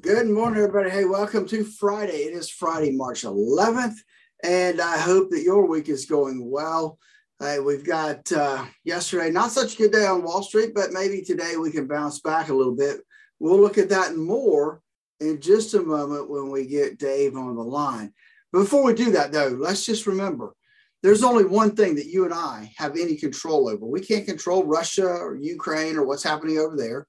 Good morning, everybody. Hey, welcome to Friday. It is Friday, March 11th, and I hope that your week is going well. Hey, we've got uh, yesterday, not such a good day on Wall Street, but maybe today we can bounce back a little bit. We'll look at that more in just a moment when we get Dave on the line. Before we do that, though, let's just remember there's only one thing that you and I have any control over. We can't control Russia or Ukraine or what's happening over there.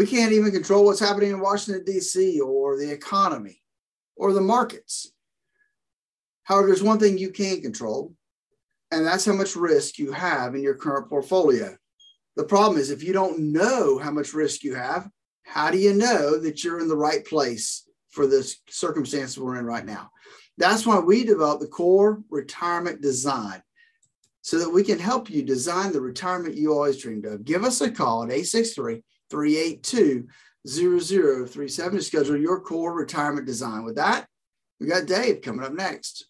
We can't even control what's happening in Washington, D.C., or the economy or the markets. However, there's one thing you can control, and that's how much risk you have in your current portfolio. The problem is, if you don't know how much risk you have, how do you know that you're in the right place for this circumstance we're in right now? That's why we developed the core retirement design so that we can help you design the retirement you always dreamed of. Give us a call at 863 382 0037 to schedule your core retirement design. With that, we got Dave coming up next.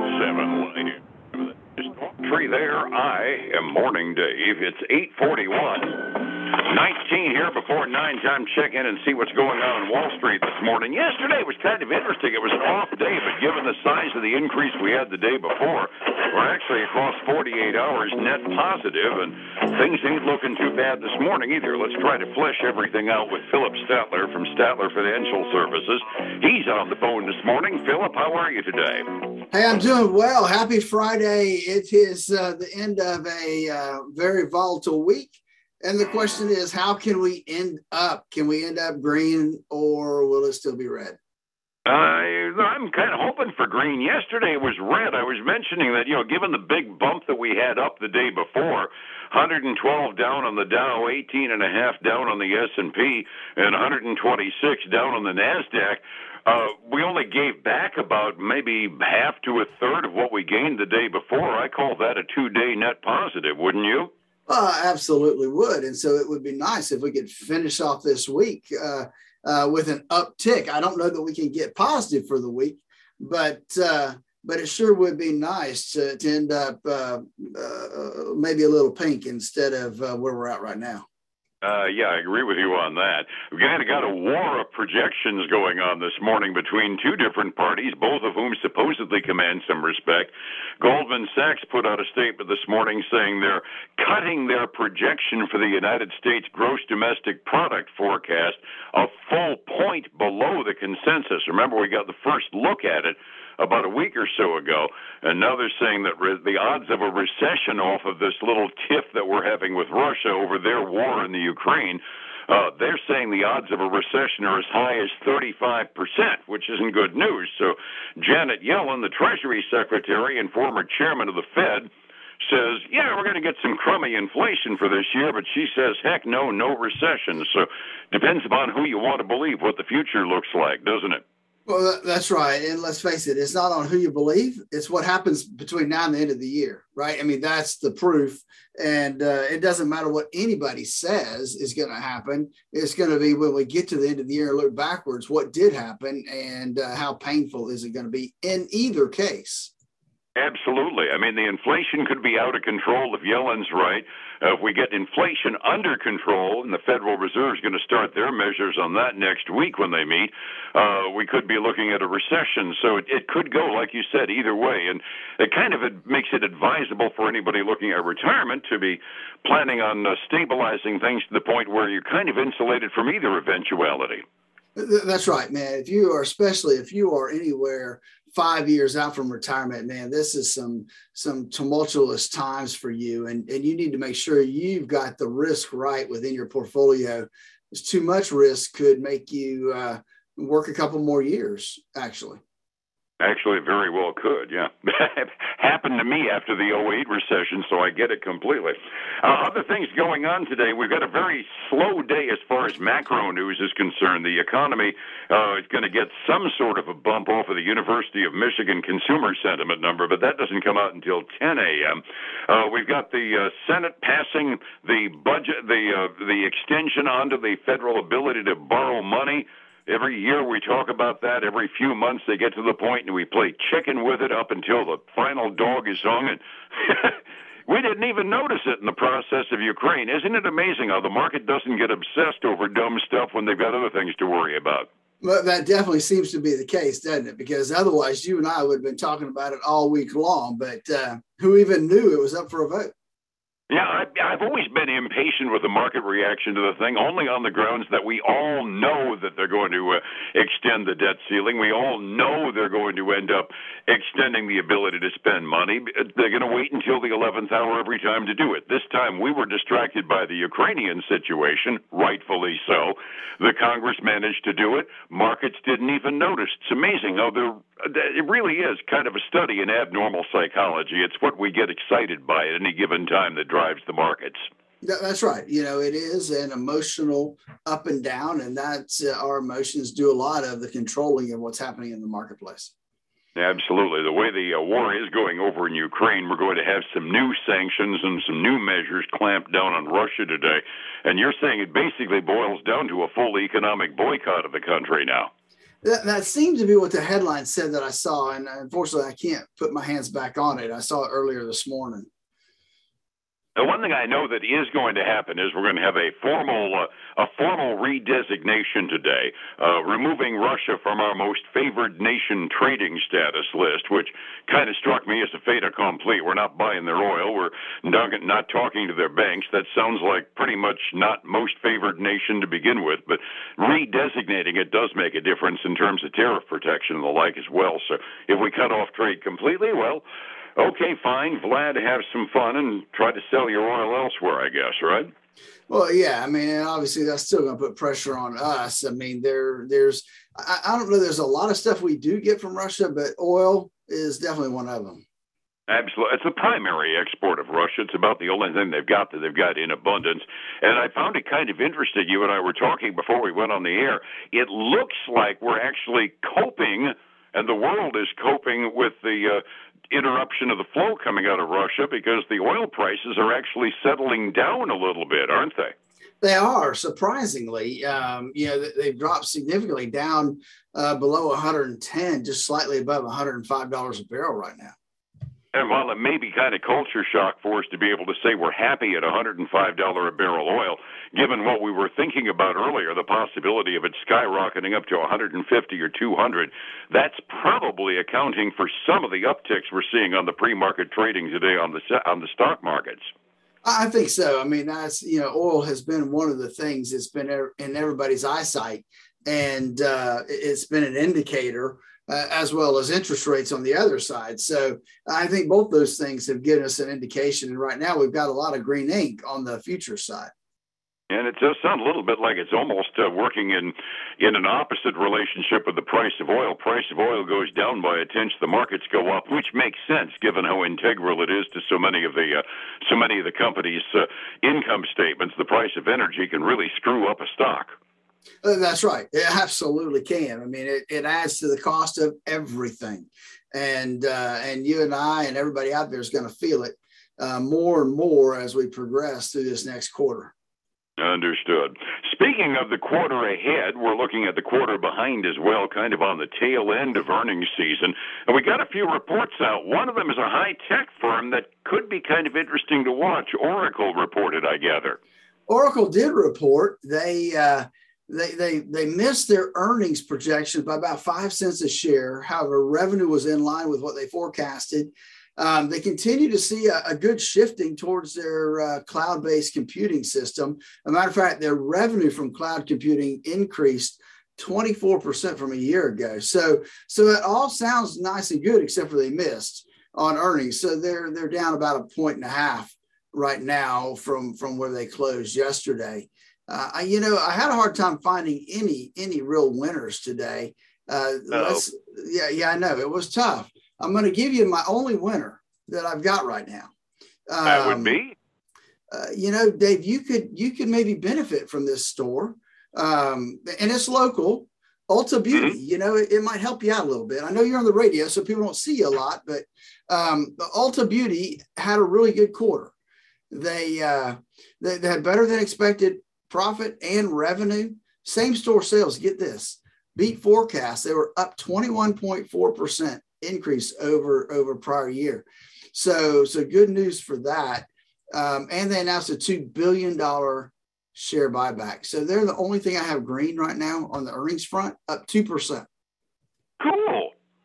Seven tree there. I am Morning Dave. It's 841. 19 here before 9 time check in and see what's going on in Wall Street this morning. Yesterday was kind of interesting. It was an off day, but given the size of the increase we had the day before, we're actually across 48 hours net positive, and things ain't looking too bad this morning either. Let's try to flesh everything out with Phillip Statler from Statler Financial Services. He's on the phone this morning. Phillip, how are you today? Hey, I'm doing well. Happy Friday. It is uh, the end of a uh, very volatile week. And the question is, how can we end up? Can we end up green or will it still be red? Uh, I'm kind of hoping for green. Yesterday it was red. I was mentioning that, you know, given the big bump that we had up the day before, 112 down on the Dow, 18 and a half down on the S&P, and 126 down on the Nasdaq. Uh, we only gave back about maybe half to a third of what we gained the day before. I call that a two-day net positive, wouldn't you? Uh, absolutely would. And so it would be nice if we could finish off this week uh, uh, with an uptick. I don't know that we can get positive for the week, but uh, but it sure would be nice to, to end up uh, uh, maybe a little pink instead of where we're at right now. Uh, yeah, I agree with you on that. We've kind of got a war of projections going on this morning between two different parties, both of whom supposedly command some respect. Goldman Sachs put out a statement this morning saying they're cutting their projection for the United States gross domestic product forecast a full point below the consensus. Remember, we got the first look at it about a week or so ago, now they're saying that re- the odds of a recession off of this little tiff that we're having with Russia over their war in the Ukraine. Uh, they're saying the odds of a recession are as high as 35%, which isn't good news. So, Janet Yellen, the Treasury Secretary and former chairman of the Fed, says, yeah, we're going to get some crummy inflation for this year, but she says, heck no, no recession. So, depends upon who you want to believe what the future looks like, doesn't it? Well, that's right. And let's face it, it's not on who you believe, it's what happens between now and the end of the year, right? I mean, that's the proof. And uh, it doesn't matter what anybody says is going to happen. It's going to be when we get to the end of the year and look backwards, what did happen and uh, how painful is it going to be in either case. Absolutely. I mean, the inflation could be out of control if Yellen's right. Uh, if we get inflation under control, and the Federal Reserve is going to start their measures on that next week when they meet, uh, we could be looking at a recession. So it, it could go, like you said, either way. And it kind of makes it advisable for anybody looking at retirement to be planning on uh, stabilizing things to the point where you're kind of insulated from either eventuality. That's right, man. If you are, especially if you are anywhere five years out from retirement, man, this is some some tumultuous times for you, and and you need to make sure you've got the risk right within your portfolio. There's too much risk could make you uh, work a couple more years, actually. Actually, very well could. Yeah, happened to me after the 08 recession, so I get it completely. Uh, other things going on today. We've got a very slow day as far as macro news is concerned. The economy uh, is going to get some sort of a bump off of the University of Michigan consumer sentiment number, but that doesn't come out until 10 a.m. Uh, we've got the uh, Senate passing the budget, the uh, the extension onto the federal ability to borrow money. Every year we talk about that. Every few months they get to the point and we play chicken with it up until the final dog is hung. And We didn't even notice it in the process of Ukraine. Isn't it amazing how the market doesn't get obsessed over dumb stuff when they've got other things to worry about? Well, that definitely seems to be the case, doesn't it? Because otherwise, you and I would have been talking about it all week long. But uh, who even knew it was up for a vote? Yeah, I've always been impatient with the market reaction to the thing, only on the grounds that we all know that they're going to uh, extend the debt ceiling. We all know they're going to end up extending the ability to spend money. They're going to wait until the 11th hour every time to do it. This time we were distracted by the Ukrainian situation, rightfully so. The Congress managed to do it. Markets didn't even notice. It's amazing how they're it really is kind of a study in abnormal psychology. It's what we get excited by at any given time that drives the markets. That's right. You know, it is an emotional up and down, and that's uh, our emotions do a lot of the controlling of what's happening in the marketplace. Absolutely. The way the uh, war is going over in Ukraine, we're going to have some new sanctions and some new measures clamped down on Russia today. And you're saying it basically boils down to a full economic boycott of the country now. That, that seemed to be what the headline said that I saw. And unfortunately, I can't put my hands back on it. I saw it earlier this morning. The one thing I know that is going to happen is we're going to have a formal uh, a formal redesignation today, uh, removing Russia from our most favored nation trading status list, which kind of struck me as a fait accompli. We're not buying their oil. We're not, not talking to their banks. That sounds like pretty much not most favored nation to begin with. But redesignating it does make a difference in terms of tariff protection and the like as well. So if we cut off trade completely, well okay, fine, Vlad, have some fun and try to sell your oil elsewhere, I guess, right? Well, yeah, I mean, obviously that's still going to put pressure on us. I mean, there, there's, I, I, don't know, there's a lot of stuff we do get from Russia, but oil is definitely one of them. Absolutely, it's the primary export of Russia. It's about the only thing they've got that they've got in abundance. And I found it kind of interesting. You and I were talking before we went on the air. It looks like we're actually coping and the world is coping with the uh, interruption of the flow coming out of Russia because the oil prices are actually settling down a little bit, aren't they? They are surprisingly. Um, you know, they've dropped significantly down uh, below 110, just slightly above 105 dollars a barrel right now. And while it may be kind of culture shock for us to be able to say we're happy at $105 a barrel oil, given what we were thinking about earlier, the possibility of it skyrocketing up to 150 or 200, that's probably accounting for some of the upticks we're seeing on the pre-market trading today on the on the stock markets. I think so. I mean, that's you know, oil has been one of the things that's been in everybody's eyesight, and uh, it's been an indicator uh, as well as interest rates on the other side. So I think both those things have given us an indication. And right now we've got a lot of green ink on the future side. And it does sound a little bit like it's almost uh, working in in an opposite relationship with the price of oil. Price of oil goes down by a tenth, the markets go up, which makes sense given how integral it is to so many of the uh, so many of the companies' uh, income statements. The price of energy can really screw up a stock. Uh, that's right. It absolutely can. I mean, it, it adds to the cost of everything, and uh, and you and I and everybody out there is going to feel it uh, more and more as we progress through this next quarter. Understood. Speaking of the quarter ahead, we're looking at the quarter behind as well, kind of on the tail end of earnings season. And we got a few reports out. One of them is a high tech firm that could be kind of interesting to watch. Oracle reported, I gather. Oracle did report. They uh, they they they missed their earnings projections by about five cents a share. However, revenue was in line with what they forecasted. Um, they continue to see a, a good shifting towards their uh, cloud-based computing system. As a matter of fact, their revenue from cloud computing increased 24% from a year ago. So so it all sounds nice and good, except for they missed on earnings. So they're they're down about a point and a half right now from from where they closed yesterday uh, I, you know, I had a hard time finding any any real winners today. Uh, yeah, yeah, I know it was tough. I'm going to give you my only winner that I've got right now. Um, that would be. Uh, you know, Dave, you could you could maybe benefit from this store, um, and it's local. Ulta Beauty, mm-hmm. you know, it, it, might help you out a little bit. I know you're on the radio, so people don't see you a lot, but um, the Ulta Beauty had a really good quarter. They, uh, they they had better than expected profit and revenue. Same store sales, get this, beat forecast. They were up 21.4% increase over, over prior year. So, so good news for that. Um, and they announced a two billion dollar share buyback. So they're the only thing I have green right now on the earnings front, up two percent. Cool.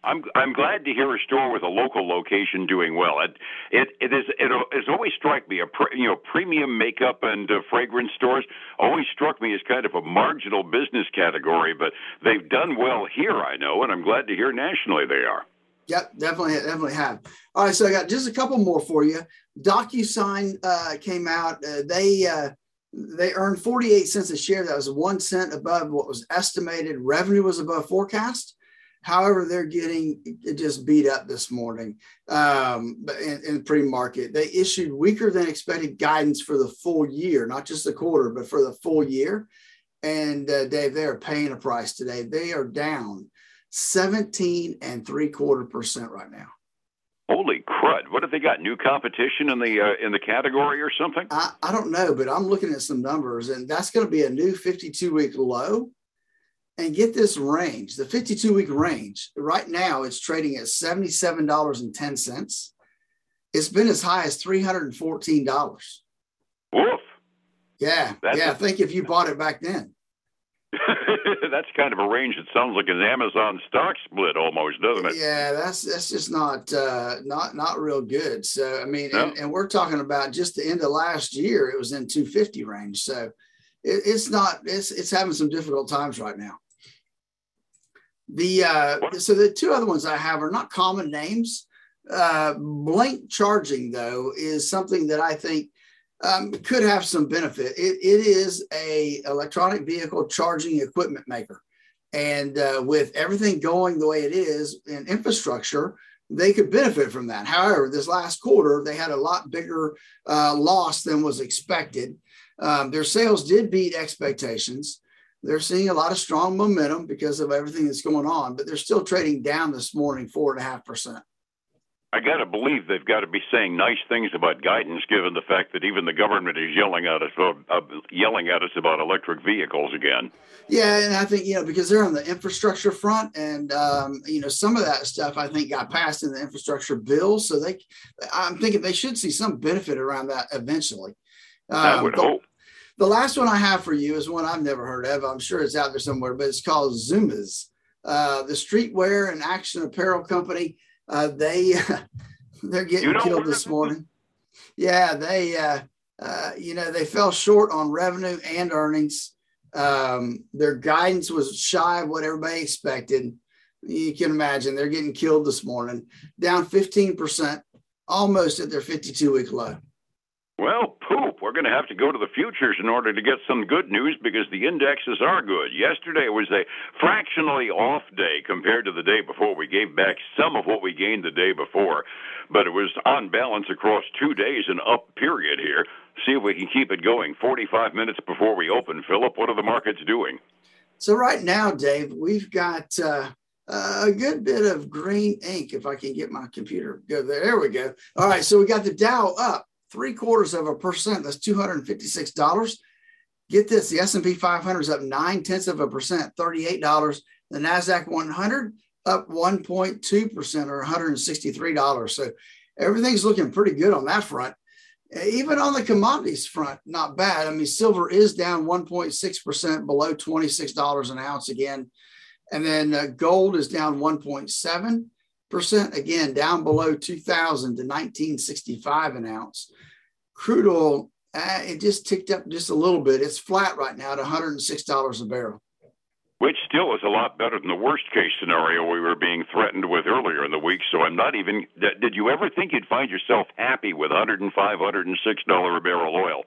I'm I'm glad to hear a store with a local location doing well. It it it is it has always struck me a pre, you know premium makeup and uh, fragrance stores always struck me as kind of a marginal business category, but they've done well here, I know, and I'm glad to hear nationally they are. Yep, definitely, definitely have. All right, so I got just a couple more for you. DocuSign uh, came out. Uh, they uh, they earned 48 cents a share. That was one cent above what was estimated. Revenue was above forecast. However, they're getting just beat up this morning um, in, in pre-market. They issued weaker than expected guidance for the full year, not just the quarter, but for the full year. And uh, Dave, they are paying a price today. They are down 17 and three quarter percent right now. Holy crud! What have they got? New competition in the uh, in the category or something? I, I don't know, but I'm looking at some numbers, and that's going to be a new 52 week low and get this range, the 52 week range. Right now, it's trading at $77.10. It's been as high as $314. Woof. Yeah. That's yeah. A- I think if you bought it back then. that's kind of a range that sounds like an Amazon stock split almost, doesn't it? Yeah, that's that's just not uh, not not real good. So I mean, no. and, and, we're talking about just the end of last year, it was in 250 range. So it, it's not it's it's having some difficult times right now. The uh, so the two other ones I have are not common names. Uh, Blink charging though is something that I think um, could have some benefit. It, it is a electronic vehicle charging equipment maker, and uh, with everything going the way it is in infrastructure, they could benefit from that. However, this last quarter they had a lot bigger uh, loss than was expected. Um, their sales did beat expectations they're seeing a lot of strong momentum because of everything that's going on, but they're still trading down this morning four and a half percent. I got to believe they've got to be saying nice things about guidance, given the fact that even the government is yelling at us about, uh, yelling at us about electric vehicles again. Yeah, and I think you know because they're on the infrastructure front, and um, you know some of that stuff I think got passed in the infrastructure bill, so they, I'm thinking they should see some benefit around that eventually. Um, I would hope. The last one I have for you is one I've never heard of. I'm sure it's out there somewhere, but it's called Zumiez, uh, the streetwear and action apparel company. Uh, they they're getting you know killed this morning. Yeah, they uh, uh, you know they fell short on revenue and earnings. Um, their guidance was shy of what everybody expected. You can imagine they're getting killed this morning, down 15%, almost at their 52 week low. Well, poop. We're going to have to go to the futures in order to get some good news because the indexes are good. Yesterday was a fractionally off day compared to the day before. We gave back some of what we gained the day before, but it was on balance across two days, an up period here. See if we can keep it going. 45 minutes before we open, Phillip, what are the markets doing? So, right now, Dave, we've got. Uh, a good bit of green ink if I can get my computer go there. There we go. All right, so we got the Dow up three quarters of a percent. That's two hundred and fifty-six dollars. Get this: the S and P 500 is up nine tenths of a percent, thirty-eight dollars. The Nasdaq 100 up 1.2 percent, or 163 dollars. So everything's looking pretty good on that front. Even on the commodities front, not bad. I mean, silver is down 1.6 percent, below 26 dollars an ounce again, and then uh, gold is down 1.7 percent again down below 2000 to 1965 an ounce. Crude oil uh, it just ticked up just a little bit. It's flat right now at $106 a barrel. Which still is a lot better than the worst case scenario we were being threatened with earlier in the week. So i'm not even did you ever think you'd find yourself happy with 105 106 dollar a barrel oil?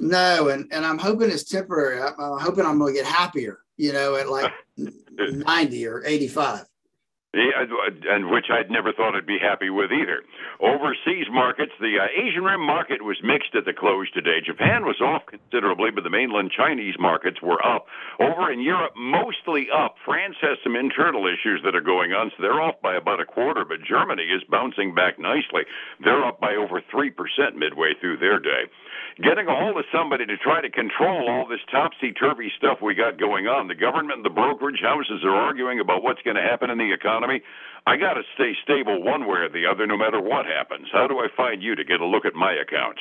No and, and i'm hoping it's temporary. I'm, I'm hoping i'm going to get happier you know at like 90 or 85 and which I'd never thought I'd be happy with either. Overseas markets, the uh, Asian Rim market was mixed at the close today. Japan was off considerably, but the mainland Chinese markets were up. Over in Europe, mostly up. France has some internal issues that are going on, so they're off by about a quarter, but Germany is bouncing back nicely. They're up by over 3% midway through their day getting a hold of somebody to try to control all this topsy turvy stuff we got going on. The government and the brokerage houses are arguing about what's going to happen in the economy economy. I got to stay stable one way or the other, no matter what happens. How do I find you to get a look at my accounts?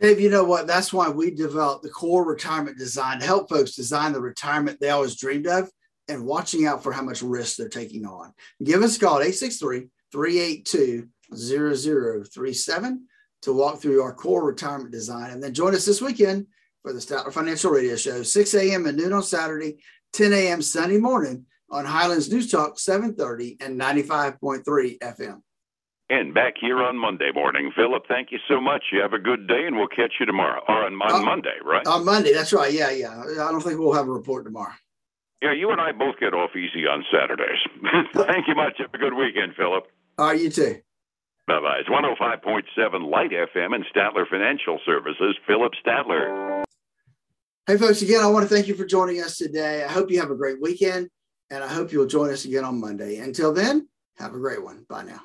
Dave, you know what? That's why we developed the core retirement design to help folks design the retirement they always dreamed of and watching out for how much risk they're taking on. Give us a call at 863 382 0037 to walk through our core retirement design. And then join us this weekend for the Statler Financial Radio Show, 6 a.m. and noon on Saturday, 10 a.m. Sunday morning on Highlands News Talk 730 and 95.3 FM. And back here on Monday morning. Phillip, thank you so much. You have a good day, and we'll catch you tomorrow. Or on, on uh, Monday, right? On Monday, that's right. Yeah, yeah. I don't think we'll have a report tomorrow. Yeah, you and I both get off easy on Saturdays. thank you much. Have a good weekend, Phillip. All right, you too. Bye bye. It's 105.7 Light FM and Statler Financial Services, Phillip Statler. Hey, folks, again, I want to thank you for joining us today. I hope you have a great weekend, and I hope you'll join us again on Monday. Until then, have a great one. Bye now.